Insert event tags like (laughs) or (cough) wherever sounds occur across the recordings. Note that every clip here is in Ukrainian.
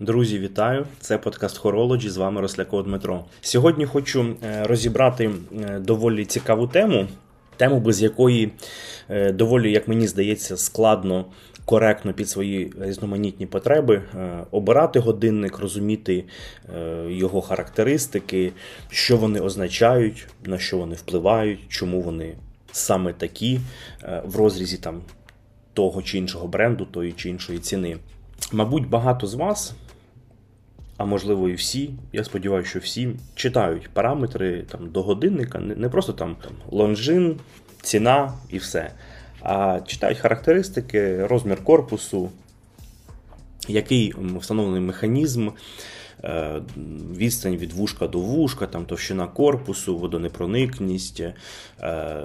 Друзі, вітаю! Це подкаст Horology, з вами Росляков Дмитро. Сьогодні хочу е, розібрати е, доволі цікаву тему, тему, без якої е, доволі, як мені здається, складно, коректно під свої різноманітні потреби обирати годинник, розуміти його характеристики, що вони означають, на що вони впливають, чому вони саме такі в розрізі там того чи іншого бренду, тої чи іншої ціни. Мабуть, багато з вас, а можливо і всі, я сподіваюся, що всі читають параметри там, до годинника, не просто там, лонжин, ціна і все. А читають характеристики, розмір корпусу, який встановлений механізм, е, відстань від вушка до вушка, там товщина корпусу, водонепроникність. Е,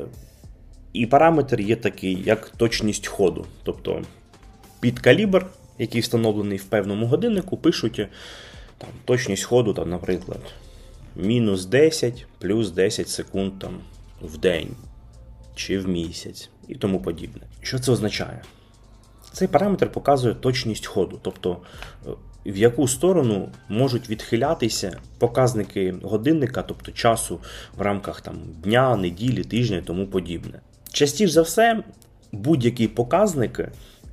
і параметр є такий, як точність ходу. Тобто під калібр, який встановлений в певному годиннику, пишуть там, точність ходу, там, наприклад, мінус 10 плюс 10 секунд там, в день чи в місяць і тому подібне. Що це означає? Цей параметр показує точність ходу, тобто е, в яку сторону можуть відхилятися показники годинника, тобто часу в рамках там, дня, неділі, тижня і тому подібне. Частіше за все, будь-який показник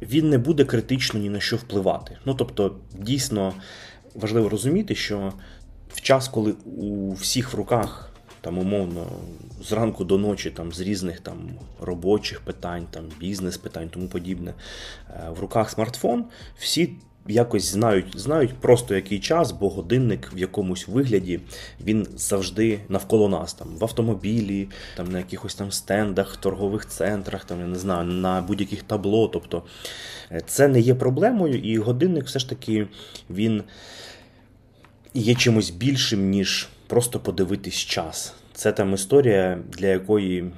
він не буде критично ні на що впливати. Ну тобто, дійсно важливо розуміти, що в час, коли у всіх в руках, там умовно, зранку до ночі, там з різних там робочих питань, там бізнес-питань, тому подібне, е, в руках смартфон, всі якось знають, знають просто який час, бо годинник в якомусь вигляді він завжди навколо нас, там в автомобілі, там на якихось там стендах, торгових центрах, там я не знаю, на будь-яких табло. Тобто е, це не є проблемою, і годинник все ж таки він є чимось більшим, ніж просто подивитись час. Це там історія, для якої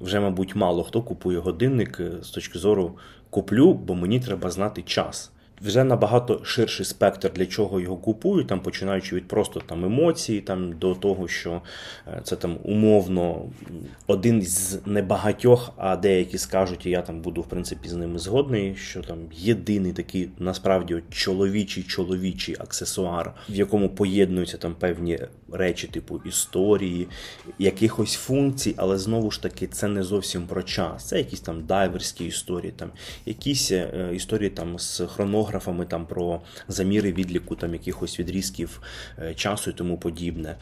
вже, мабуть, мало хто купує годинник з точки зору куплю, бо мені треба знати час вже набагато ширший спектр, для чого його купують, там починаючи від просто там емоцій, там до того, що е, це там умовно один з небагатьох, а деякі скажуть, і я там буду в принципі з ними згодний, що там єдиний такий насправді чоловічий чоловічий аксесуар, в якому поєднуються там певні речі, типу історії, якихось функцій, але знову ж таки це не зовсім про час. Це якісь там дайверські історії, там якісь е, історії там з хронографом, томографами там про заміри відліку там якихось відрізків е, часу і тому подібне.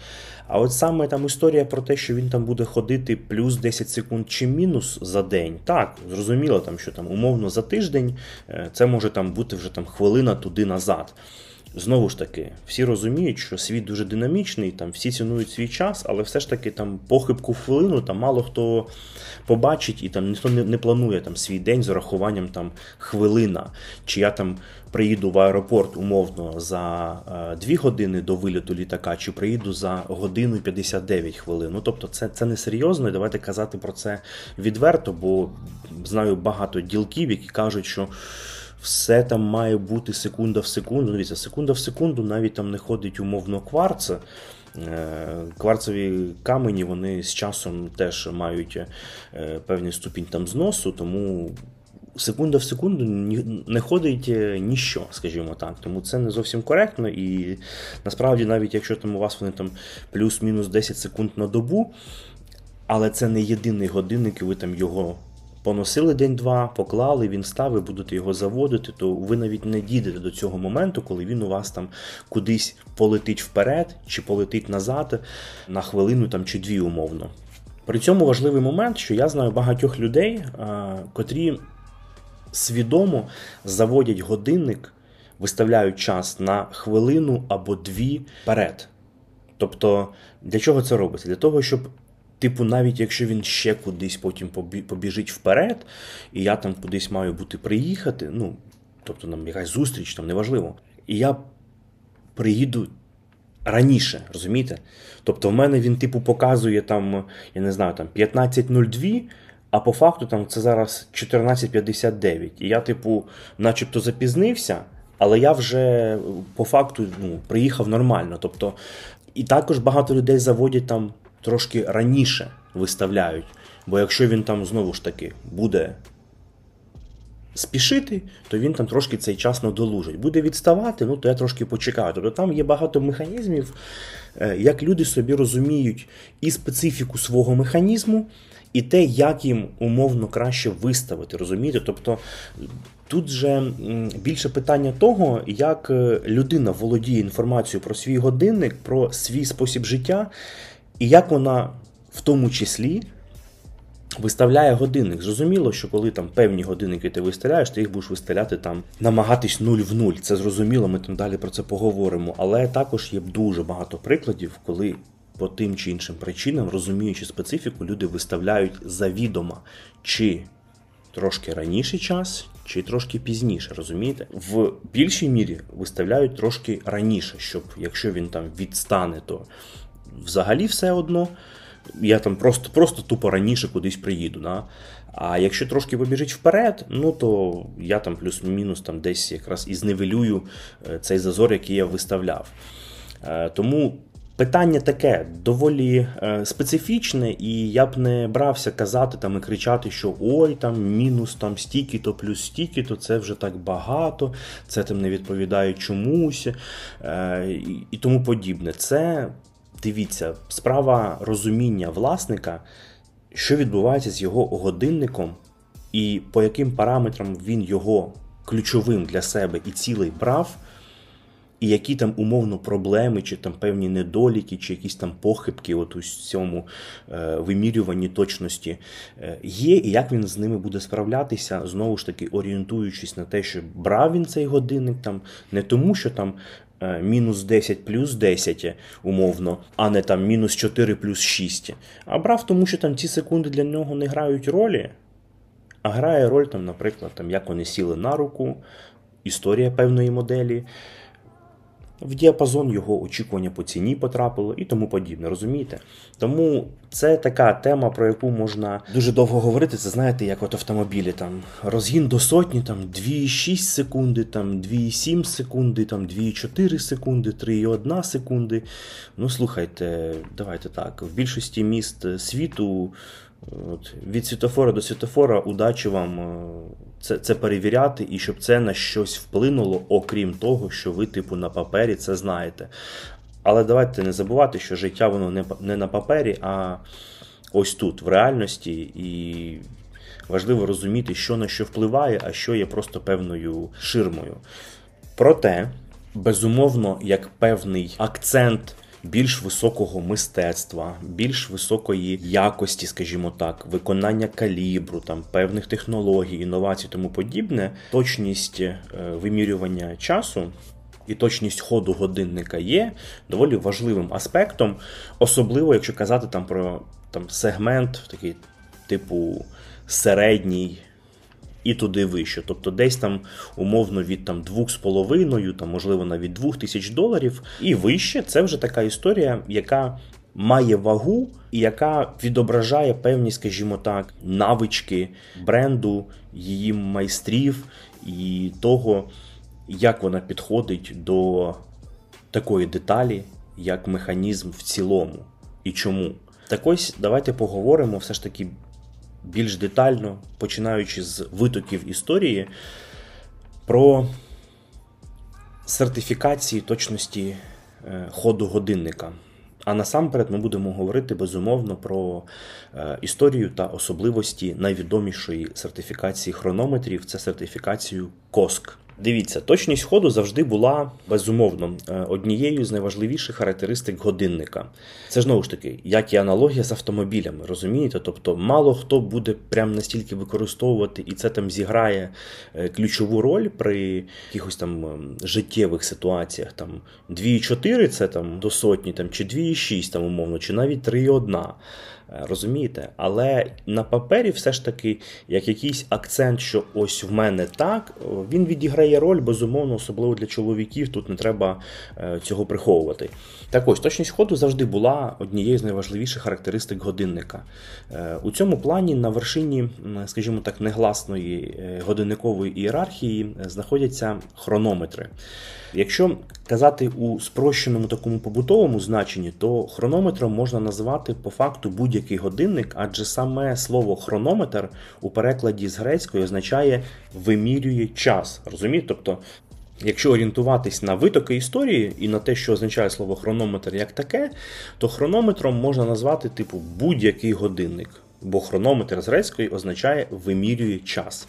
А от саме там історія про те, що він там буде ходити плюс 10 секунд чи мінус за день. Так, зрозуміло, там, що там умовно за тиждень е, це може там бути вже там хвилина туди назад. Знову ж таки, всі розуміють, що світ дуже динамічний, там всі цінують свій час, але все ж таки там похибку хвилину там мало хто побачить і там ніхто не, не планує там свій день з урахуванням там хвилина. Чи я там приїду в аеропорт умовно за е, 2 години до виліту літака, чи приїду за годину 59 хвилин. Ну тобто, це це не серйозно. і Давайте казати про це відверто, бо знаю багато ділків, які кажуть, що все там має бути секунда в секунду. Дивіться, секунда в секунду навіть там не ходить умовно кварца. Е, кварцеві камені вони з часом теж мають е, певний ступінь там зносу, тому секунда в секунду не ходить е, ніщо, скажімо так. Тому це не зовсім коректно. І насправді, навіть якщо там у вас вони там плюс-мінус 10 секунд на добу, але це не єдиний годинник, і ви там його поносили день-два, поклали, він став, і будете його заводити, то ви навіть не дійдете до цього моменту, коли він у вас там кудись полетить вперед чи полетить назад на хвилину там чи дві умовно. При цьому важливий момент, що я знаю багатьох людей, котрі свідомо заводять годинник, виставляють час на хвилину або дві вперед. Тобто, для чого це робиться? Для того, щоб Типу, навіть якщо він ще кудись потім побіжить вперед, і я там кудись маю бути приїхати, ну, тобто нам якась зустріч, там неважливо, і я приїду раніше, розумієте? Тобто, в мене він, типу, показує там, я не знаю, там 15.02, а по факту там це зараз 14.59. І я, типу, начебто запізнився, але я вже по факту ну, приїхав нормально. Тобто, і також багато людей заводять там трошки раніше виставляють. Бо якщо він там знову ж таки буде спішити, то він там трошки цей час надолужить. Буде відставати, ну то я трошки почекаю. Тобто там є багато механізмів, е, як люди собі розуміють і специфіку свого механізму, і те, як їм умовно краще виставити. Розумієте? Тобто тут же більше питання того, як е, людина володіє інформацією про свій годинник, про свій спосіб життя, і як вона в тому числі. Виставляє годинник. Зрозуміло, що коли там певні годинники ти виставляєш, ти їх будеш виставляти там, намагатись нуль в нуль. Це зрозуміло, ми там далі про це поговоримо. Але також є дуже багато прикладів, коли по тим чи іншим причинам, розуміючи специфіку, люди виставляють завідомо чи трошки раніше час, чи трошки пізніше. Розумієте? В більшій мірі виставляють трошки раніше, щоб якщо він там відстане, то взагалі все одно я там просто просто тупо раніше кудись приїду. Да? А якщо трошки побіжить вперед, ну то я там плюс-мінус там десь якраз і зневелюю е, цей зазор, який я виставляв. Е, тому. Питання таке доволі е, специфічне, і я б не брався казати там і кричати, що ой, там мінус там стільки-то плюс стільки-то, це вже так багато, це там не відповідає чомусь і тому подібне. Це Дивіться, справа розуміння власника, що відбувається з його годинником, і по яким параметрам він його ключовим для себе і цілий брав, і які там умовно проблеми, чи там певні недоліки, чи якісь там похибки от у цьому е, вимірюванні точності е, є, і як він з ними буде справлятися, знову ж таки, орієнтуючись на те, що брав він цей годинник там не тому, що там мінус 10 плюс 10 умовно, а не там мінус 4 плюс 6. А брав, тому що там ці секунди для нього не грають ролі, а грає роль, там, наприклад, там, як вони сіли на руку, історія певної моделі в діапазон його очікування по ціні потрапило і тому подібне, розумієте? Тому це така тема, про яку можна дуже довго говорити. Це знаєте, як от автомобілі там розгін до сотні, там 2,6 секунди, там 2,7 секунди, там 2,4 секунди, 3,1 секунди. Ну, слухайте, давайте так. В більшості міст світу. От, Від світофора до світофора удачі вам е, це це перевіряти і щоб це на щось вплинуло, окрім того, що ви, типу, на папері це знаєте. Але давайте не забувати, що життя воно не, не на папері, а ось тут, в реальності, і важливо розуміти, що на що впливає, а що є просто певною ширмою. Проте, безумовно, як певний акцент більш високого мистецтва, більш високої якості, скажімо так, виконання калібру, там певних технологій, інновацій, тому подібне, точність е, вимірювання часу. І точність ходу годинника є доволі важливим аспектом, особливо якщо казати там про там сегмент, такий типу середній і туди вище. Тобто десь там умовно від там 2,5, там, можливо, навіть 2 тисяч доларів. І вище це вже така історія, яка має вагу і яка відображає певні, скажімо так, навички бренду, її майстрів і того, як вона підходить до такої деталі, як механізм в цілому. І чому. Так ось давайте поговоримо все ж таки більш детально, починаючи з витоків історії, про сертифікації точності е, ходу годинника. А насамперед ми будемо говорити безумовно про е, історію та особливості найвідомішої сертифікації хронометрів це сертифікацію КОСК. Дивіться, точність ходу завжди була безумовно е, однією з найважливіших характеристик годинника. Це знову ж таки, як і аналогія з автомобілями, розумієте? Тобто, мало хто буде прям настільки використовувати, і це там зіграє е, ключову роль при якихось там ем, життєвих ситуаціях. Там 2,4 це там до сотні, там чи 2,6 там умовно, чи навіть 3,1. Е, розумієте? Але на папері все ж таки, як якийсь акцент, що ось в мене так, він відіграє роль, безумовно, особливо для чоловіків, тут не треба е, цього приховувати. Так ось, точність ходу завжди була однією з найважливіших характеристик годинника. Е, у цьому плані на вершині, скажімо так, негласної годинникової ієрархії знаходяться хронометри. Якщо казати у спрощеному такому побутовому значенні, то хронометром можна назвати по факту будь-який годинник, адже саме слово хронометр у перекладі з грецької означає вимірює час. Розумієте? Тобто, якщо орієнтуватись на витоки історії і на те, що означає слово хронометр як таке, то хронометром можна назвати типу будь-який годинник. Бо хронометр з грецької означає вимірює час.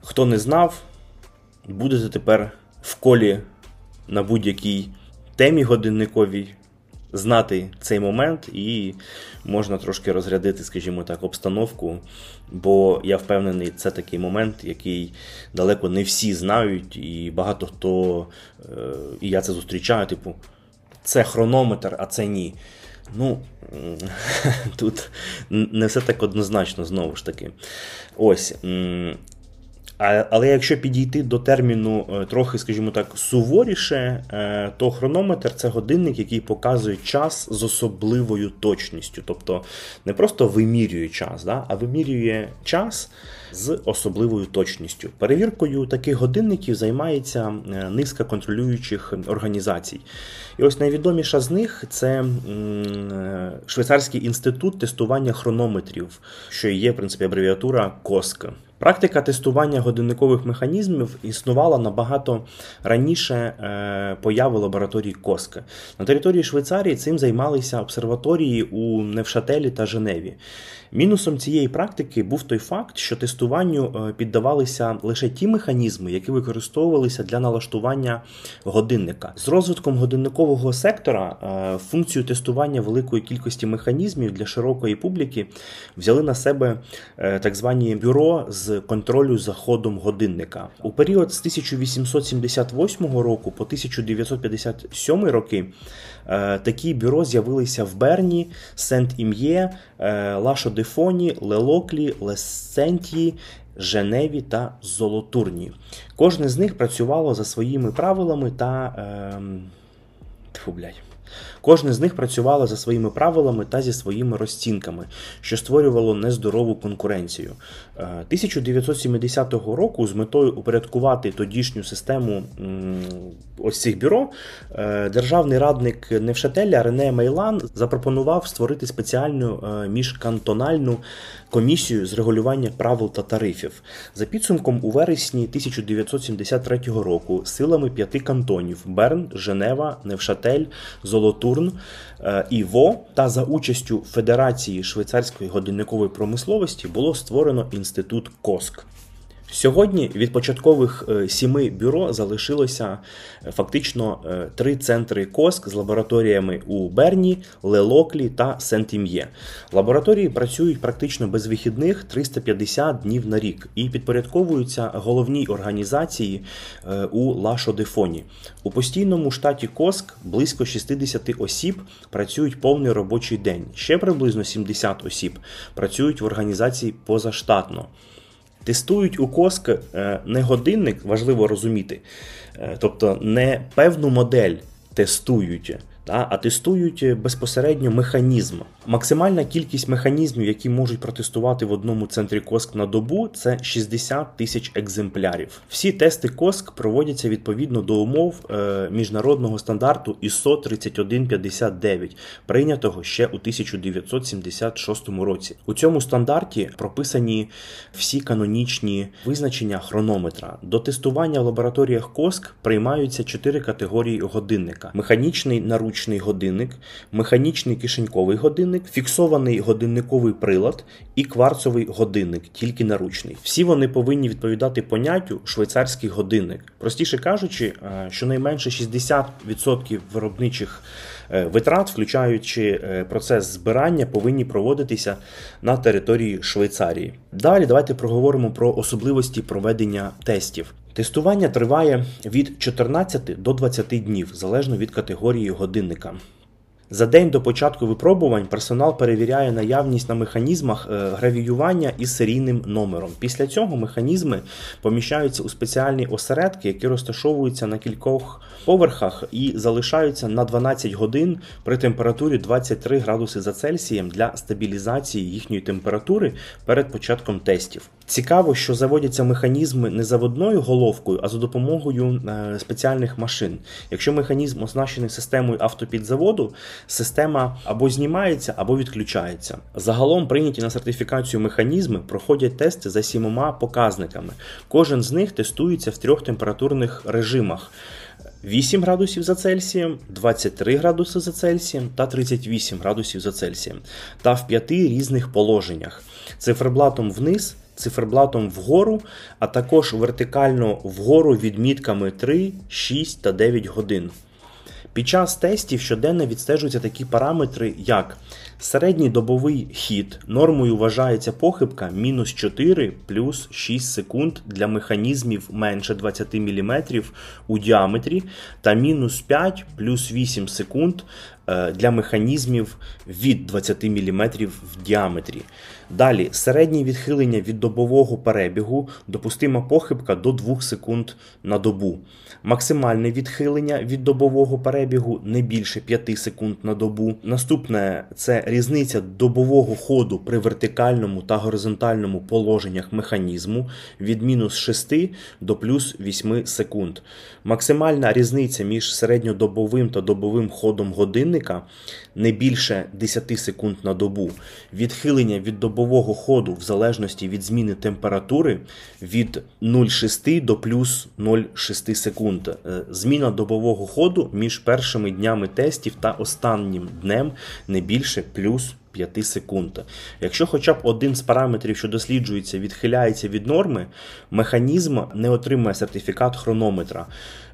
Хто не знав, будете тепер в колі на будь-якій темі годинниковій знати цей момент, і можна трошки розрядити, скажімо так, обстановку. Бо я впевнений, це такий момент, який далеко не всі знають, і багато хто, е, і я це зустрічаю, типу, це хронометр, а це ні. Ну, (laughs) тут не все так однозначно, знову ж таки. Ось. Але якщо підійти до терміну е, трохи, скажімо так, суворіше, е, то хронометр це годинник, який показує час з особливою точністю. Тобто не просто вимірює час, да, а вимірює час з особливою точністю. Перевіркою таких годинників займається е, низка контролюючих організацій. І ось найвідоміша з них це Швейцарський інститут тестування хронометрів, що є в принципі абревіатура КОСК. Практика тестування годинникових механізмів існувала набагато раніше е, появи лабораторії Коска. На території Швейцарії цим займалися обсерваторії у Невшателі та Женеві. Мінусом цієї практики був той факт, що тестуванню е, піддавалися лише ті механізми, які використовувалися для налаштування годинника. З розвитком годинникового сектора е, функцію тестування великої кількості механізмів для широкої публіки взяли на себе так звані бюро з контролю за ходом годинника. У період з 1878 року по 1957 роки е, такі бюро з'явилися в Берні, Сент-Ім'є, е, Лашо-де-Фоні, Лелоклі, Лесцентії, Женеві та Золотурні. Кожне з них працювало за своїми правилами та. Е, тьфу, блядь. Кожне з них працювало за своїми правилами та зі своїми розцінками, що створювало нездорову конкуренцію. 1970 е, року з метою упорядкувати тодішню систему ось цих бюро, е, державний радник Невшателя Рене Мейлан запропонував створити спеціальну е, міжкантональну комісію з регулювання правил та тарифів. За підсумком у вересні 1973 року силами п'яти кантонів Берн, Женева, Невшатель, Золотурн е, і Во та за участю Федерації швейцарської годинникової промисловості було створено інститут Коск. Сьогодні від початкових е, сіми бюро залишилося е, фактично е, три центри КОСК з лабораторіями у Берні, Лелоклі та Сент-Ім'є. Лабораторії працюють практично без вихідних 350 днів на рік і підпорядковуються головній організації у Лашодефоні. У постійному штаті КОСК близько 60 осіб працюють повний робочий день. Ще приблизно 70 осіб працюють в організації позаштатно. Тестують у Коск е, не годинник, важливо розуміти, е, тобто не певну модель тестують, а тестують безпосередньо механізм. Максимальна кількість механізмів, які можуть протестувати в одному центрі Коск на добу, це 60 тисяч екземплярів. Всі тести Коск проводяться відповідно до умов е, міжнародного стандарту ISO 3159, прийнятого ще у 1976 році. У цьому стандарті прописані всі канонічні визначення хронометра. До тестування в лабораторіях Коск приймаються чотири категорії годинника: механічний наручний годинник, механічний кишеньковий годинник годинник, фіксований годинниковий прилад і кварцовий годинник, тільки наручний. Всі вони повинні відповідати поняттю швейцарський годинник. Простіше кажучи, е, щонайменше 60% виробничих е, витрат, включаючи е, процес збирання, повинні проводитися на території Швейцарії. Далі давайте проговоримо про особливості проведення тестів. Тестування триває від 14 до 20 днів залежно від категорії годинника. За день до початку випробувань персонал перевіряє наявність на механізмах е, гравіювання із серійним номером. Після цього механізми поміщаються у спеціальні осередки, які розташовуються на кількох поверхах і залишаються на 12 годин при температурі 23 градуси за Цельсієм для стабілізації їхньої температури перед початком тестів. Цікаво, що заводяться механізми не заводною головкою, а за допомогою е, спеціальних машин. Якщо механізм оснащений системою автопідзаводу, система або знімається, або відключається. Загалом прийняті на сертифікацію механізми проходять тести за сімома показниками. Кожен з них тестується в трьох температурних режимах. 8 градусів за Цельсієм, 23 градуси за Цельсієм та 38 градусів за Цельсієм та в п'яти різних положеннях. Циферблатом вниз, циферблатом вгору, а також вертикально вгору відмітками 3, 6 та 9 годин. Під час тестів щоденно відстежуються такі параметри, як середній добовий хід. Нормою вважається похибка мінус 4 плюс 6 секунд для механізмів менше 20 мм у діаметрі та мінус 5 плюс 8 секунд е, для механізмів від 20 мм в діаметрі. Далі середнє відхилення від добового перебігу, допустима похибка до 2 секунд на добу. Максимальне відхилення від добового перебігу не більше 5 секунд на добу. Наступне це різниця добового ходу при вертикальному та горизонтальному положеннях механізму від мінус 6 до плюс 8 секунд. Максимальна різниця між середньодобовим та добовим ходом годинника не більше 10 секунд на добу. Відхилення від добового ходу в залежності від зміни температури від 0,6 до плюс 0,6 секунд. Е, зміна добового ходу між першими днями тестів та останнім днем не більше плюс 5 секунд. Якщо хоча б один з параметрів, що досліджується, відхиляється від норми, механізм не отримує сертифікат хронометра.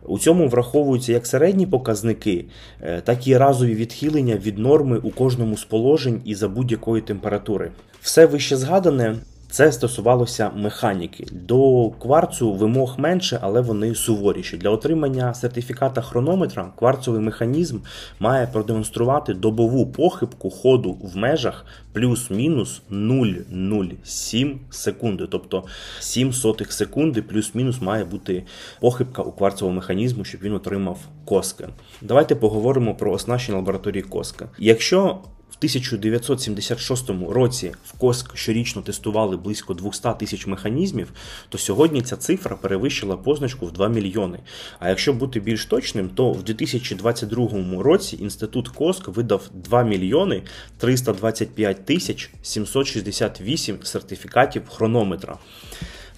У цьому враховуються як середні показники, е, так і разові відхилення від норми у кожному з положень і за будь-якої температури. Все вище згадане. Це стосувалося механіки. До кварцу вимог менше, але вони суворіші. Для отримання сертифіката хронометра кварцовий механізм має продемонструвати добову похибку ходу в межах плюс-мінус 0,07 секунди. Тобто 7 сотих секунди плюс-мінус має бути похибка у кварцового механізму, щоб він отримав коски. Давайте поговоримо про оснащення лабораторії коска. Якщо в 1976 році в Коск щорічно тестували близько 200 тисяч механізмів, то сьогодні ця цифра перевищила позначку в 2 мільйони. А якщо бути більш точним, то в 2022 році інститут Коск видав 2 мільйони 325 тисяч 768 сертифікатів хронометра.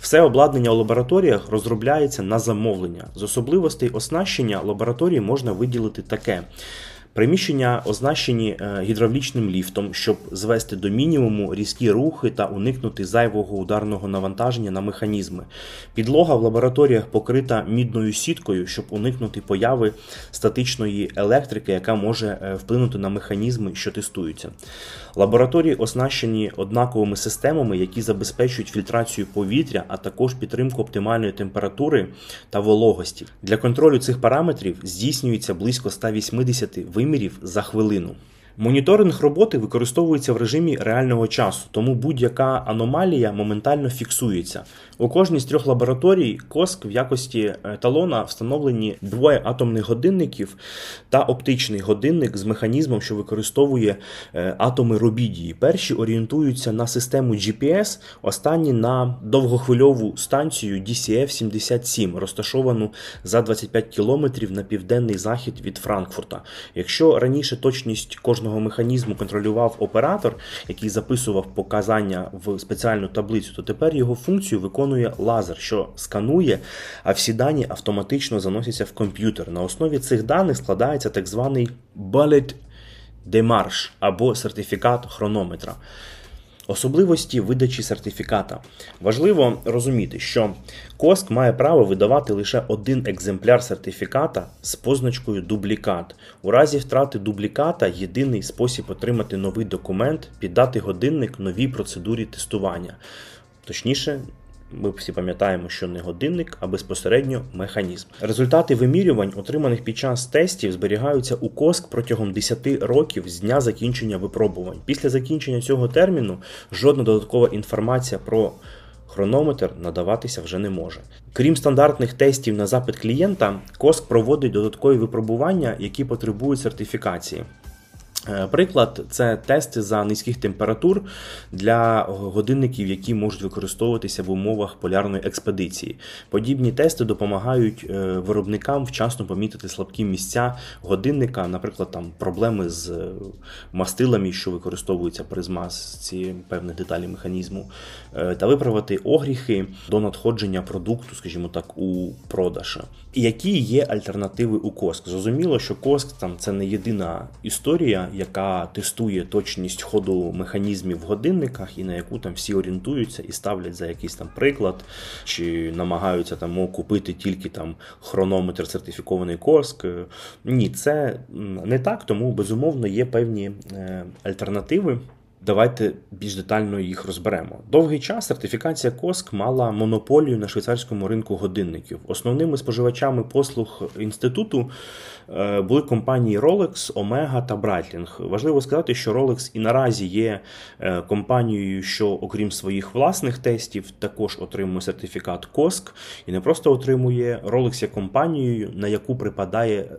Все обладнання у лабораторіях розробляється на замовлення. З особливостей оснащення лабораторії можна виділити таке. Приміщення означені е, гідравлічним ліфтом, щоб звести до мінімуму різкі рухи та уникнути зайвого ударного навантаження на механізми. Підлога в лабораторіях покрита мідною сіткою, щоб уникнути появи статичної електрики, яка може е, вплинути на механізми, що тестуються. Лабораторії оснащені однаковими системами, які забезпечують фільтрацію повітря, а також підтримку оптимальної температури та вологості. Для контролю цих параметрів здійснюється близько 180 вимірів за хвилину. Моніторинг роботи використовується в режимі реального часу, тому будь-яка аномалія моментально фіксується. У кожній з трьох лабораторій коск в якості талона встановлені двоє атомних годинників та оптичний годинник з механізмом, що використовує е, атоми робідії. Перші орієнтуються на систему GPS, останні на довгохвильову станцію DCF-77, розташовану за 25 кілометрів на південний захід від Франкфурта. Якщо раніше точність кожного механізму контролював оператор, який записував показання в спеціальну таблицю, то тепер його функцію виконує лазер, що сканує, а всі дані автоматично заносяться в комп'ютер. На основі цих даних складається так званий Bullet Demarche або сертифікат хронометра. Особливості видачі сертифіката. Важливо розуміти, що Коск має право видавати лише один екземпляр сертифіката з позначкою дублікат. У разі втрати дубліката єдиний спосіб отримати новий документ піддати годинник новій процедурі тестування. Точніше, Ми всі пам'ятаємо, що не годинник, а безпосередньо механізм. Результати вимірювань, отриманих під час тестів, зберігаються у коск протягом 10 років з дня закінчення випробувань. Після закінчення цього терміну жодна додаткова інформація про хронометр надаватися вже не може. Крім стандартних тестів на запит клієнта, коск проводить додаткові випробування, які потребують сертифікації. Е, приклад це тести за низьких температур для годинників, які можуть використовуватися в умовах полярної експедиції. Подібні тести допомагають е, виробникам вчасно помітити слабкі місця годинника, наприклад, там проблеми з е, мастилами, що використовуються при змазці певних деталей механізму, та виправити огріхи до надходження продукту, скажімо так, у продаж. Які є альтернативи у Коск? Зрозуміло, що Коск там це не єдина історія яка тестує точність ходу механізмів в годинниках, і на яку там всі орієнтуються і ставлять за якийсь там приклад, чи намагаються там купити тільки там хронометр сертифікований Коск. Ні, це не так, тому безумовно є певні е, альтернативи. Давайте більш детально їх розберемо. Довгий час сертифікація Коск мала монополію на швейцарському ринку годинників. Основними споживачами послуг інституту е, були компанії Rolex, Omega та Breitling. Важливо сказати, що Rolex і наразі є е, компанією, що, окрім своїх власних тестів, також отримує сертифікат Коск і не просто отримує Rolex є компанією, на яку припадає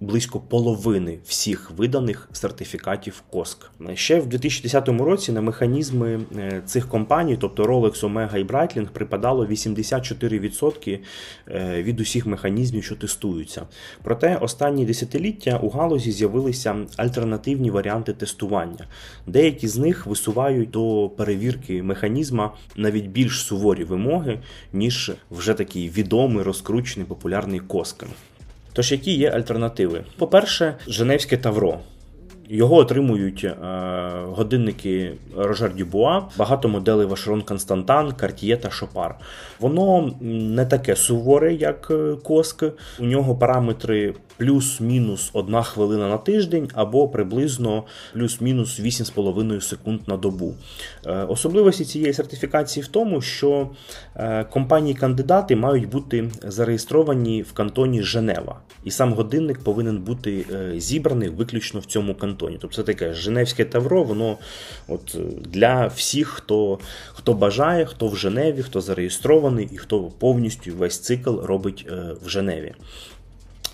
близько половини всіх виданих сертифікатів КОСК. Ще в 2010 році на механізми е, цих компаній, тобто Rolex, Omega і Breitling, припадало 84% е, від усіх механізмів, що тестуються. Проте останні десятиліття у галузі з'явилися альтернативні варіанти тестування. Деякі з них висувають до перевірки механізма навіть більш суворі вимоги, ніж вже такий відомий розкручений популярний КОСК. Тож, які є альтернативи? По-перше, Женевське Тавро. Його отримують е, годинники Рожер Дюбуа, багато моделей Вашерон Константан, Cartier та Шопар. Воно не таке суворе, як е, Коск. У нього параметри плюс-мінус одна хвилина на тиждень або приблизно плюс-мінус 8,5 секунд на добу. Е, особливості цієї сертифікації в тому, що компанії-кандидати мають бути зареєстровані в кантоні Женева, і сам годинник повинен бути зібраний виключно в цьому кантоні. Тобто це таке Женевське тавро, воно от для всіх, хто, хто бажає, хто в Женеві, хто зареєстрований і хто повністю весь цикл робить в Женеві.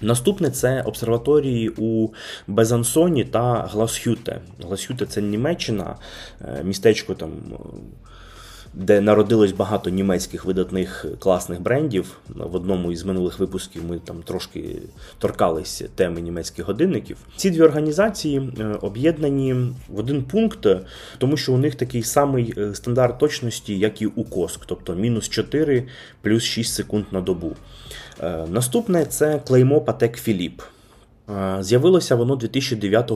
Наступне це обсерваторії у Безансоні та Гласхюте. Гласхюте це Німеччина, е, містечко там. Де народилось багато німецьких видатних класних брендів. В одному із минулих випусків ми там трошки торкалися теми німецьких годинників. Ці дві організації е, об'єднані в один пункт, тому що у них такий самий е, стандарт точності, як і у Коск, тобто мінус 4 плюс 6 секунд на добу. Е, наступне це клеймо Патек Філіп. З'явилося воно 2009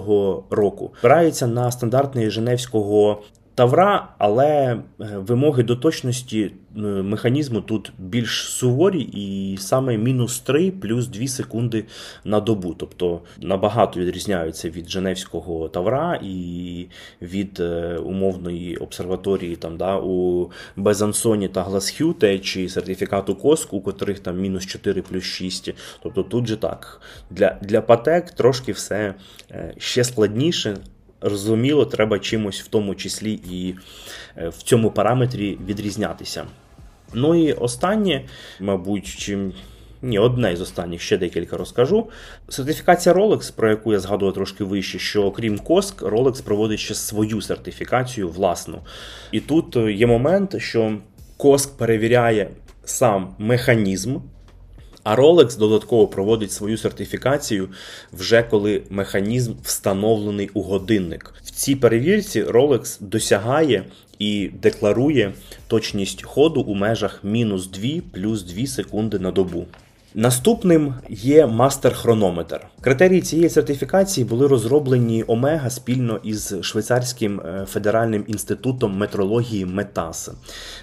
року. Спирається на стандартний Женевського тавра, але е, вимоги до точності е, механізму тут більш суворі, і саме мінус 3 плюс 2 секунди на добу. Тобто набагато відрізняються від Женевського тавра і від е, умовної обсерваторії там, да, у Безансоні та Гласхюте чи сертифікату Коску, у котрих там мінус 4 плюс 6. Тобто тут же так. Для, Для патек трошки все ще складніше розуміло, треба чимось в тому числі і е, в цьому параметрі відрізнятися. Ну і останнє, мабуть, чим. Ні, одне із останніх ще декілька розкажу. Сертифікація Rolex, про яку я згадував трошки вище, що окрім Коск, Rolex проводить ще свою сертифікацію власну. І тут є момент, що Коск перевіряє сам механізм а Rolex додатково проводить свою сертифікацію вже коли механізм встановлений у годинник. В цій перевірці Rolex досягає і декларує точність ходу у межах мінус 2 плюс 2 секунди на добу. Наступним є мастер-хронометр. Критерії цієї сертифікації були розроблені Омега спільно із швейцарським е, федеральним інститутом метрології Метас.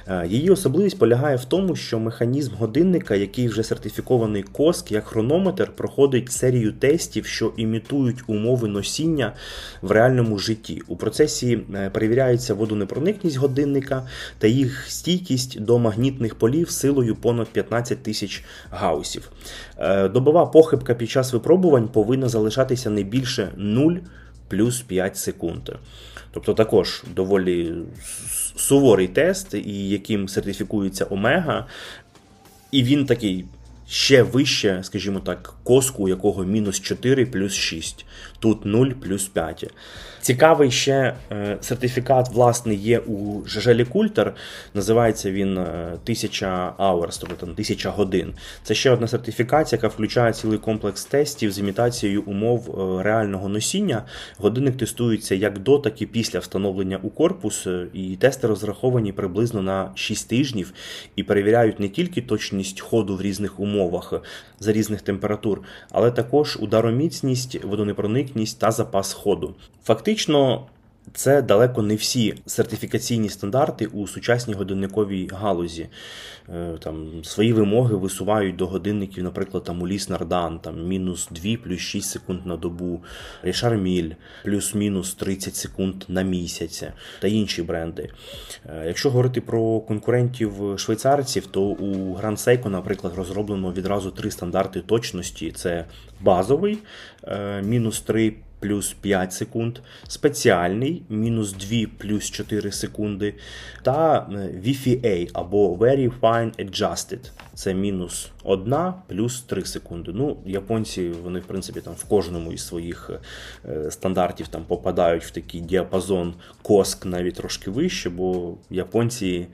Е, її особливість полягає в тому, що механізм годинника, який вже сертифікований коск як хронометр, проходить серію тестів, що імітують умови носіння в реальному житті. У процесі е, перевіряється водонепроникність годинника та їх стійкість до магнітних полів силою понад 15 тисяч гаусів. Добова похибка під час випробувань повинна залишатися не більше 0 плюс 5 секунд. Тобто також доволі суворий тест, і яким сертифікується Омега. І він такий ще вище, скажімо так, коску, у якого мінус 4 плюс 6, тут 0 плюс 5. Цікавий ще е, сертифікат, власне, є у Жежелі Культер. Називається він 1000 е, hours, тобто там 1000 годин. Це ще одна сертифікація, яка включає цілий комплекс тестів з імітацією умов е, реального носіння. Годинник тестується як до, так і після встановлення у корпус, і тести розраховані приблизно на 6 тижнів і перевіряють не тільки точність ходу в різних умовах за різних температур, але також удароміцність, водонепроникність та запас ходу. Фактично, це далеко не всі сертифікаційні стандарти у сучасній годинниковій галузі. Е, там Свої вимоги висувають до годинників, наприклад, там Уліс Нардан, там мінус 2 плюс 6 секунд на добу, Рішар Міль, плюс-мінус 30 секунд на місяць та інші бренди. Е, якщо говорити про конкурентів швейцарців, то у Grand Seiko, наприклад, розроблено відразу три стандарти точності: це базовий, е, мінус 3 плюс 5 секунд, спеціальний мінус 2 плюс 4 секунди, та Wi-Fi A або Very Fine Adjusted. Це мінус 1 плюс 3 секунди. Ну, Японці, вони, в принципі, там в кожному із своїх е, стандартів там попадають в такий діапазон коск навіть трошки вище, бо японці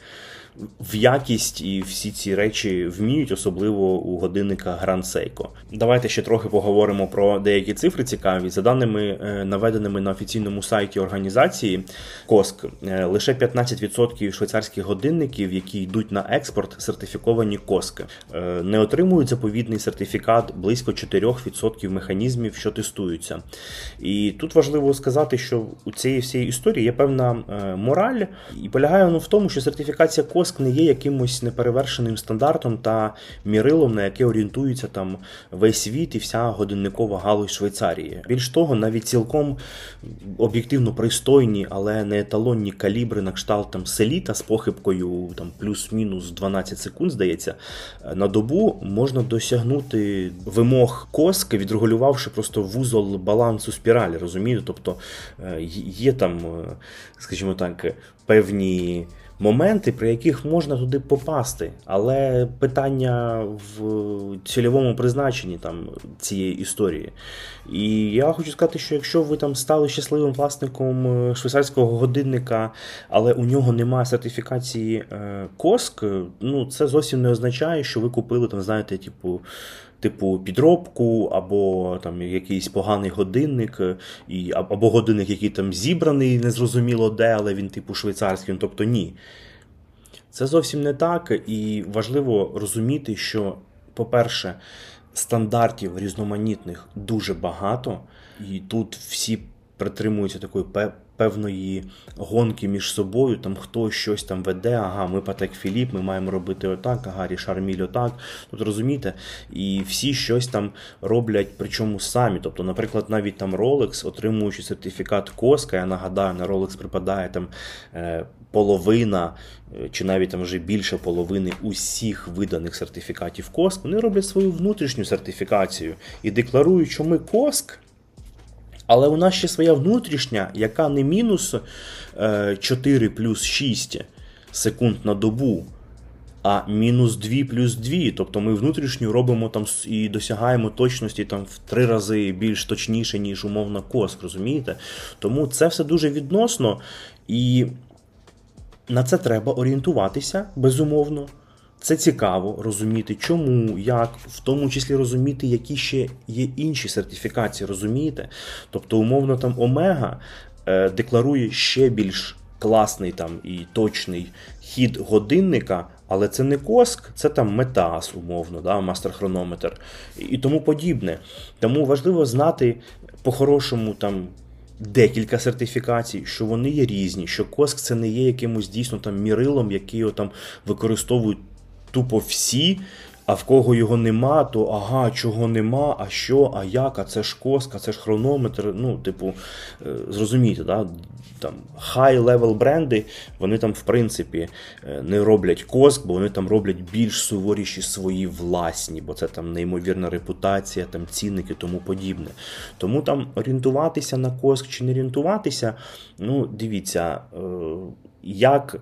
в якість і всі ці речі вміють, особливо у годинника Grand Seiko. Давайте ще трохи поговоримо про деякі цифри цікаві. За даними е, наведеними на офіційному сайті організації Коск, е, лише 15% швейцарських годинників, які йдуть на експорт, сертифіковані Коск. Е, не отримують заповідний сертифікат близько 4% механізмів, що тестуються. І тут важливо сказати, що у цієї всієї історії є певна мораль, і полягає воно в тому, що сертифікація Коск Мозк не є якимось неперевершеним стандартом та мірилом, на яке орієнтується там весь світ і вся годинникова галузь Швейцарії. Більш того, навіть цілком об'єктивно пристойні, але не еталонні калібри на кшталт там селіта з похибкою там плюс-мінус 12 секунд, здається, на добу можна досягнути вимог коски, відрегулювавши просто вузол балансу спіралі, розумієте? Тобто е, є там, е, скажімо так, певні моменти, при яких можна туди попасти. Але питання в цільовому призначенні там цієї історії. І я хочу сказати, що якщо ви там стали щасливим власником е, швейцарського годинника, але у нього немає сертифікації е, КОСК, ну це зовсім не означає, що ви купили там, знаєте, типу типу підробку, або там якийсь поганий годинник, і, або годинник, який там зібраний, незрозуміло де, але він, типу, швейцарський. Ну, тобто ні. Це зовсім не так, і важливо розуміти, що, по-перше, стандартів різноманітних дуже багато, і тут всі притримуються такої певної гонки між собою, там хто щось там веде, ага, ми Патек Філіп, ми маємо робити отак, ага, Рішар Міль отак. Тут розумієте, і всі щось там роблять, причому самі. Тобто, наприклад, навіть там Rolex, отримуючи сертифікат Коска, я нагадаю, на Rolex припадає там е, половина. Е, чи навіть там вже більше половини усіх виданих сертифікатів КОСК, вони роблять свою внутрішню сертифікацію і декларують, що ми КОСК але у нас ще своя внутрішня, яка не мінус 4 е, плюс 6 секунд на добу, а мінус 2 плюс 2. Тобто ми внутрішню робимо там і досягаємо точності там в три рази більш точніше, ніж умовно коск, розумієте? Тому це все дуже відносно, і на це треба орієнтуватися безумовно. Це цікаво розуміти, чому, як, в тому числі розуміти, які ще є інші сертифікації, розумієте? Тобто, умовно, там Омега е, декларує ще більш класний там і точний хід годинника, Але це не коск, це там метас, умовно, да, мастер-хронометр і тому подібне. Тому важливо знати по-хорошому там. Декілька сертифікацій, що вони є різні, що коск це не є якимось дійсно там мірилом, який там використовують тупо всі, а в кого його нема, то ага, чого нема, а що, а як, а це ж коск, а це ж хронометр. Ну, типу, е, зрозумійте, да? там high-level бренди, вони там, в принципі, е, не роблять коск, бо вони там роблять більш суворіші свої власні, бо це там неймовірна репутація, там цінники тому подібне. Тому там орієнтуватися на коск чи не орієнтуватися, ну, дивіться, е, як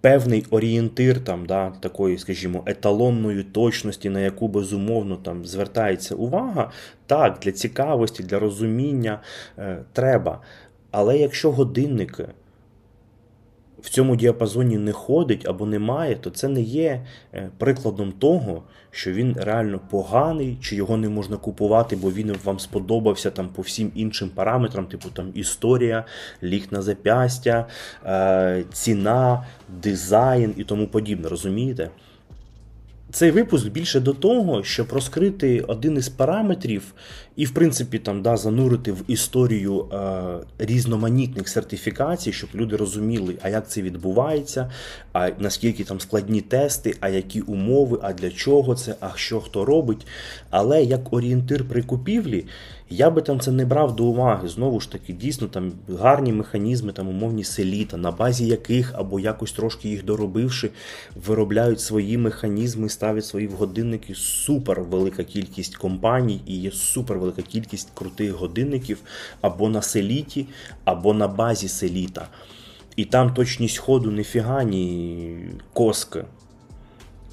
певний орієнтир там, да, такої, скажімо, еталонної точності, на яку безумовно там звертається увага, так, для цікавості, для розуміння е, треба. Але якщо годинники в цьому діапазоні не ходить або немає, то це не є е, прикладом того, що він реально поганий, чи його не можна купувати, бо він вам сподобався там по всім іншим параметрам, типу там історія, ліг на запястя, е, ціна, дизайн і тому подібне. Розумієте? Цей випуск більше до того, щоб розкрити один із параметрів і, в принципі, там да, занурити в історію е, різноманітних сертифікацій, щоб люди розуміли, а як це відбувається, а наскільки там складні тести, а які умови, а для чого це, а що хто робить. Але як орієнтир при купівлі, я би там це не брав до уваги. Знову ж таки, дійсно там гарні механізми, там умовні селіта, на базі яких або якось трошки їх доробивши, виробляють свої механізми, ставлять свої годинники. Супер велика кількість компаній і є супер велика кількість крутих годинників або на селіті, або на базі селіта. І там точність ходу ніфіга, ні коски.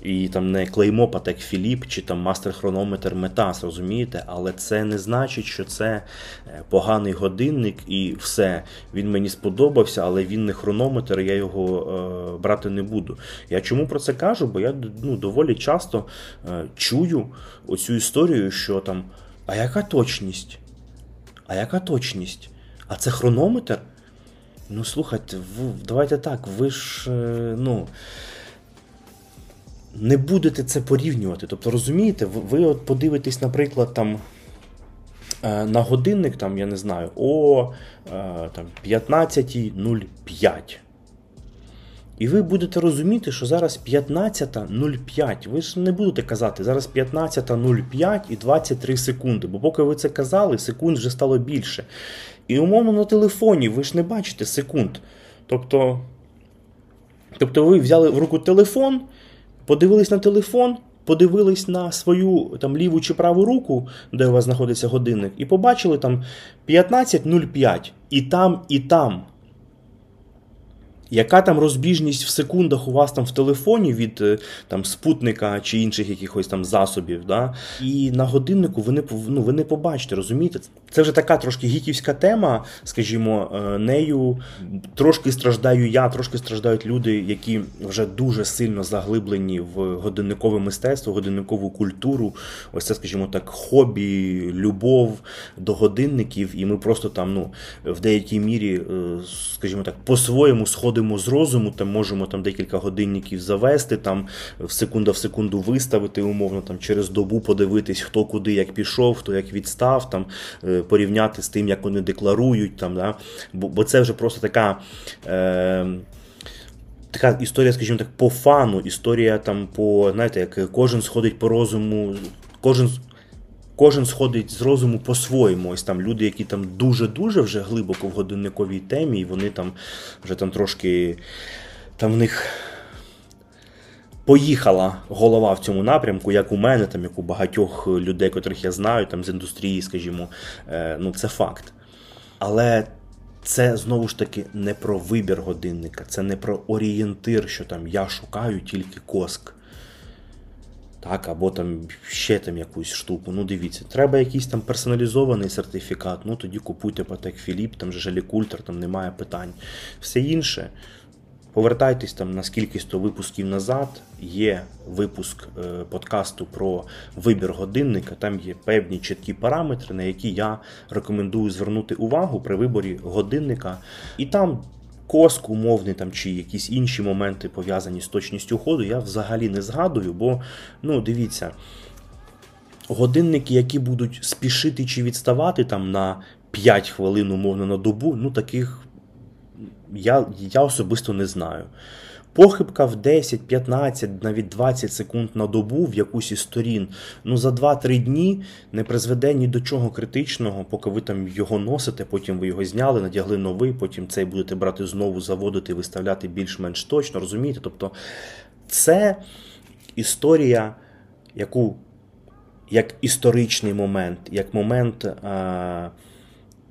І там не клеймо Патек Філіп чи там мастер-хронометр Метас, розумієте? Але це не значить, що це е, поганий годинник і все. Він мені сподобався, але він не хронометр, я його е, брати не буду. Я чому про це кажу? Бо я ну, доволі часто е, чую оцю історію, що там. А яка точність? А яка точність? А це хронометр? Ну, слухайте, давайте так, ви ж, е, ну. Не будете це порівнювати. Тобто, розумієте, ви, ви от подивитесь, наприклад, там. Е, на годинник, там, я не знаю, о е, там, 15.05. І ви будете розуміти, що зараз 15.05. Ви ж не будете казати, зараз 15.05 і 23 секунди. Бо поки ви це казали, секунд вже стало більше. І умовно на телефоні ви ж не бачите секунд. Тобто, тобто ви взяли в руку телефон, подивились на телефон. Подивились на свою там ліву чи праву руку, де у вас знаходиться годинник, і побачили там 15.05. І там, і там. Яка там розбіжність в секундах у вас там в телефоні від е, там спутника чи інших якихось там засобів? да? І на годиннику ви не ну, ви не побачите, розумієте? Це вже така трошки гіківська тема, скажімо, е, нею. Трошки страждаю я, трошки страждають люди, які вже дуже сильно заглиблені в годинникове мистецтво, годинникову культуру. Ось це, скажімо так, хобі, любов до годинників, і ми просто там ну, в деякій мірі, е, скажімо так, по-своєму сходимо з розуму, там можемо там декілька годинників завести, там в секунда в секунду виставити, умовно там через добу подивитись, хто куди як пішов, хто як відстав, там е, порівняти з тим, як вони декларують. Там, да? Бо, бо це вже просто така. Е, Така історія, скажімо так, по фану, історія там по, знаєте, як кожен сходить по розуму, кожен Кожен сходить з розуму по-своєму. Ось там люди, які там дуже-дуже вже глибоко в годинниковій темі, і вони там вже там трошки там в них поїхала голова в цьому напрямку, як у мене, там, як у багатьох людей, котрих я знаю, там з індустрії, скажімо, е, ну це факт. Але це знову ж таки не про вибір годинника, це не про орієнтир, що там я шукаю тільки коск. Так, Або там ще там якусь штуку. Ну, дивіться, треба якийсь там персоналізований сертифікат. Ну тоді купуйте Патек Філіп, там же Жалікультер, там немає питань. Все інше. Повертайтесь там на скількись то випусків назад. Є випуск е, подкасту про вибір годинника. Там є певні чіткі параметри, на які я рекомендую звернути увагу при виборі годинника. І там Коск умовний там чи якісь інші моменти пов'язані з точністю ходу, я взагалі не згадую, бо, ну, дивіться, годинники, які будуть спішити чи відставати там на 5 хвилин, умовно, на добу, ну таких я, я особисто не знаю. Похибка в 10, 15, навіть 20 секунд на добу в якусь із сторін, ну за 2-3 дні не призведе ні до чого критичного, поки ви там його носите, потім ви його зняли, надягли новий, потім цей будете брати знову, заводити, виставляти більш-менш точно, розумієте? Тобто це історія, яку як історичний момент, як момент. А,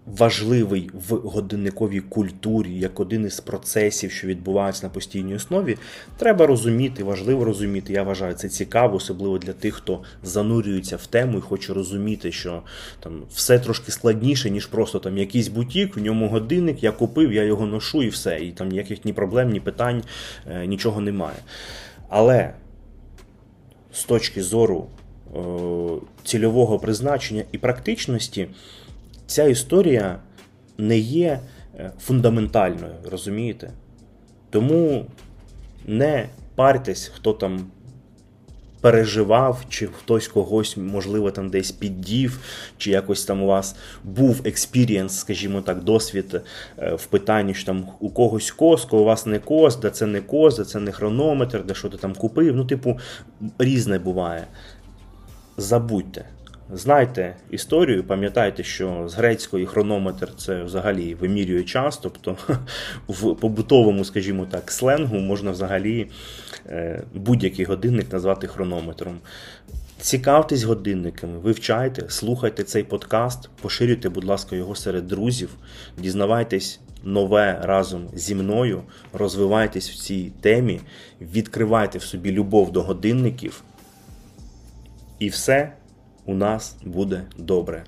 важливий в годинниковій культурі, як один із процесів, що відбуваються на постійній основі, треба розуміти, важливо розуміти. Я вважаю, це цікаво, особливо для тих, хто занурюється в тему і хоче розуміти, що там все трошки складніше, ніж просто там якийсь бутік, в ньому годинник, я купив, я його ношу і все. І там ніяких ні проблем, ні питань, е, нічого немає. Але з точки зору е, цільового призначення і практичності ця історія не є е, фундаментальною, розумієте? Тому не парьтесь, хто там переживав, чи хтось когось, можливо, там десь піддів, чи якось там у вас був experience, скажімо так, досвід е, в питанні, що там у когось кос, у вас не кос, де це не кос, де це не хронометр, де що ти там купив. Ну, типу, різне буває. Забудьте. Знайте історію, пам'ятайте, що з грецької хронометр це взагалі вимірює час, тобто (laughs) в побутовому, скажімо так, сленгу можна взагалі е, будь-який годинник назвати хронометром. Цікавтесь годинниками, вивчайте, слухайте цей подкаст, поширюйте, будь ласка, його серед друзів, дізнавайтесь нове разом зі мною, розвивайтесь в цій темі, відкривайте в собі любов до годинників. І все у нас буде добре.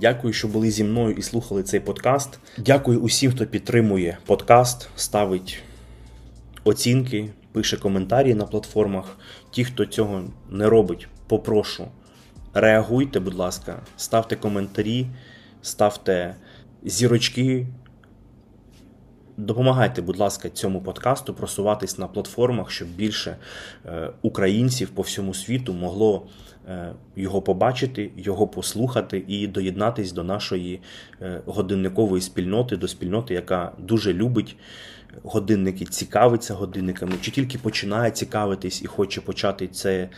Дякую, що були зі мною і слухали цей подкаст. Дякую усім, хто підтримує подкаст, ставить оцінки, пише коментарі на платформах. Ті, хто цього не робить, попрошу. Реагуйте, будь ласка, ставте коментарі, ставте зірочки. Допомагайте, будь ласка, цьому подкасту просуватись на платформах, щоб більше е, українців по всьому світу могло його побачити, його послухати і доєднатись до нашої е, годинникової спільноти, до спільноти, яка дуже любить годинники, цікавиться годинниками, чи тільки починає цікавитись і хоче почати це.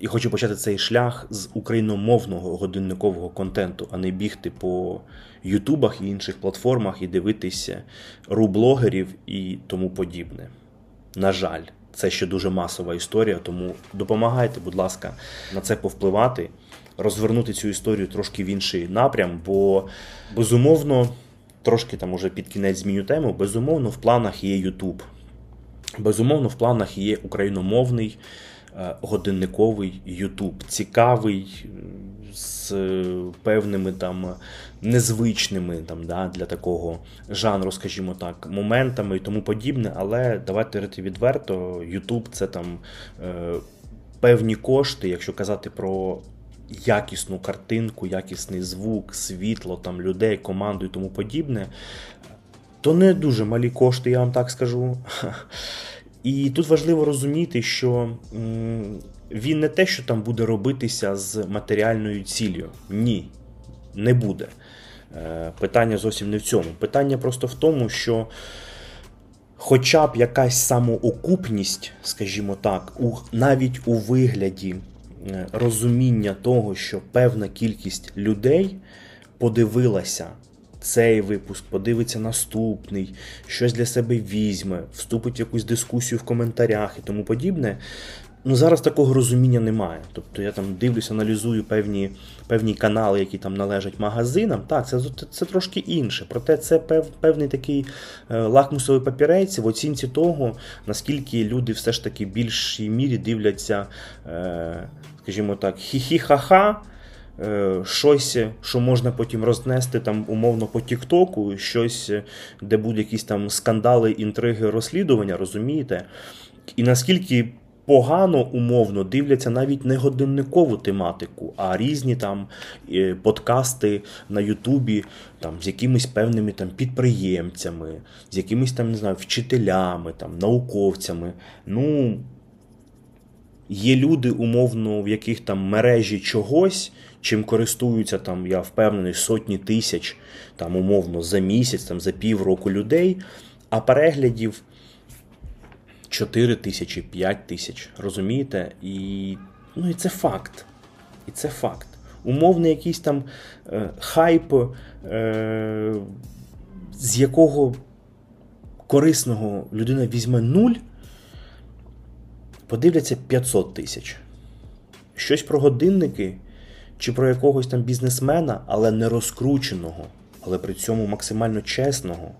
І хоче почати цей шлях з україномовного годинникового контенту, а не бігти по Ютубах і інших платформах і дивитися рублогерів і тому подібне. На жаль. Це ще дуже масова історія, тому допомагайте, будь ласка, на це повпливати, розвернути цю історію трошки в інший напрям, бо безумовно, трошки там уже під кінець зміню тему, безумовно, в планах є Ютуб. Безумовно, в планах є україномовний е, годинниковий Ютуб. Цікавий, з певними там незвичними там, да, для такого жанру, скажімо так, моментами і тому подібне. Але давайте говорити відверто, YouTube це там е, певні кошти, якщо казати про. Якісну картинку, якісний звук, світло, там людей, команду і тому подібне, то не дуже малі кошти, я вам так скажу. (laughs) І тут важливо розуміти, що він не те, що там буде робитися з матеріальною ціллю. Ні, не буде. Е, питання зовсім не в цьому. Питання просто в тому, що хоча б якась самоокупність, скажімо так, у, навіть у вигляді е, розуміння того, що певна кількість людей подивилася. Цей випуск, подивиться наступний, щось для себе візьме, вступить в якусь дискусію в коментарях і тому подібне. Ну, зараз такого розуміння немає. Тобто я там дивлюся, аналізую певні певні канали, які там належать магазинам. Так, це це трошки інше. Проте це пев, певний такий е, лакмусовий папірець в оцінці того, наскільки люди все ж таки в більшій мірі дивляться, е, скажімо так, хі-хі-ха-ха. Е, щось, що можна потім рознести там умовно по Тіктоку, щось, де будуть якісь там скандали, інтриги, розслідування, розумієте? І наскільки погано умовно дивляться навіть не годинникову тематику, а різні там е, подкасти на Ютубі там, з якимись певними там підприємцями, з якимись там, не знаю, вчителями, там, науковцями. Ну, Є люди, умовно, в яких там мережі чогось, чим користуються там, я впевнений, сотні тисяч, там, умовно, за місяць, там, за півроку людей, а переглядів 4 тисячі, 5 тисяч. Розумієте? І ну, і це факт. І це факт. Умовний якийсь там е, хайп, е, з якого корисного людина візьме нуль, подивляться 500 тисяч. Щось про годинники чи про якогось там бізнесмена, але не розкрученого, але при цьому максимально чесного,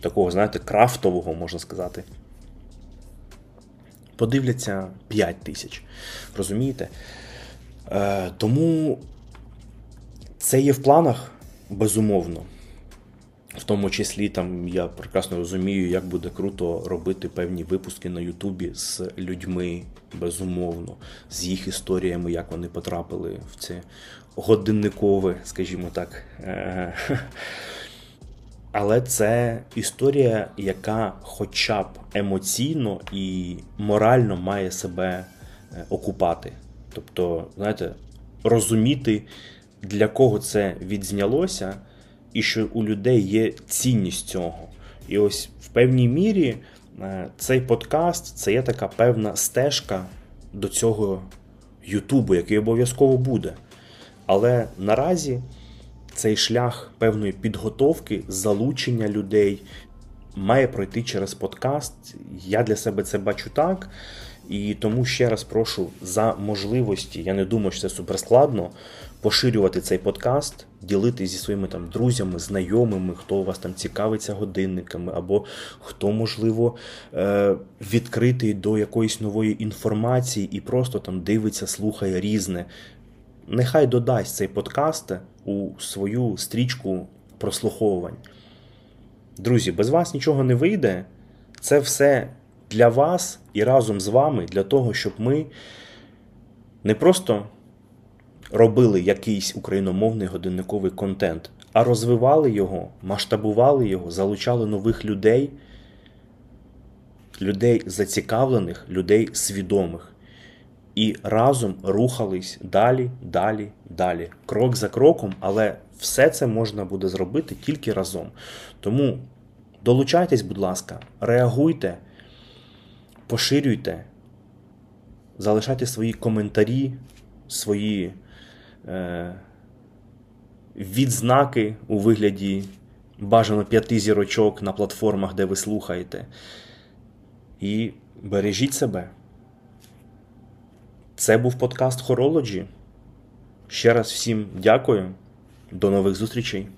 такого, знаєте, крафтового, можна сказати подивляться 5 тисяч. Розумієте? Е, Тому це є в планах, безумовно. В тому числі там я прекрасно розумію, як буде круто робити певні випуски на Ютубі з людьми, безумовно, з їх історіями, як вони потрапили в це годинникове, скажімо так. Але це історія, яка хоча б емоційно і морально має себе е, окупати. Тобто, знаєте, розуміти, для кого це відзнялося, і що у людей є цінність цього. І ось в певній мірі е, цей подкаст це є така певна стежка до цього Ютубу, який обов'язково буде. Але наразі цей шлях певної підготовки, залучення людей має пройти через подкаст. Я для себе це бачу так. І тому ще раз прошу за можливості, я не думаю, що це суперскладно, поширювати цей подкаст, ділитися зі своїми там друзями, знайомими, хто у вас там цікавиться годинниками, або хто, можливо, е, відкритий до якоїсь нової інформації і просто там дивиться, слухає різне. Нехай додасть цей подкаст у свою стрічку прослуховувань. Друзі, без вас нічого не вийде. Це все для вас і разом з вами, для того, щоб ми не просто робили якийсь україномовний годинниковий контент, а розвивали його, масштабували його, залучали нових людей, людей зацікавлених, людей свідомих і разом рухались далі, далі, далі, крок за кроком, але все це можна буде зробити тільки разом. Тому долучайтесь, будь ласка, реагуйте, поширюйте, залишайте свої коментарі, свої е, відзнаки у вигляді бажано п'яти зірочок на платформах, де ви слухаєте. І бережіть себе. Це був подкаст Хорологі. Ще раз всім дякую. До нових зустрічей.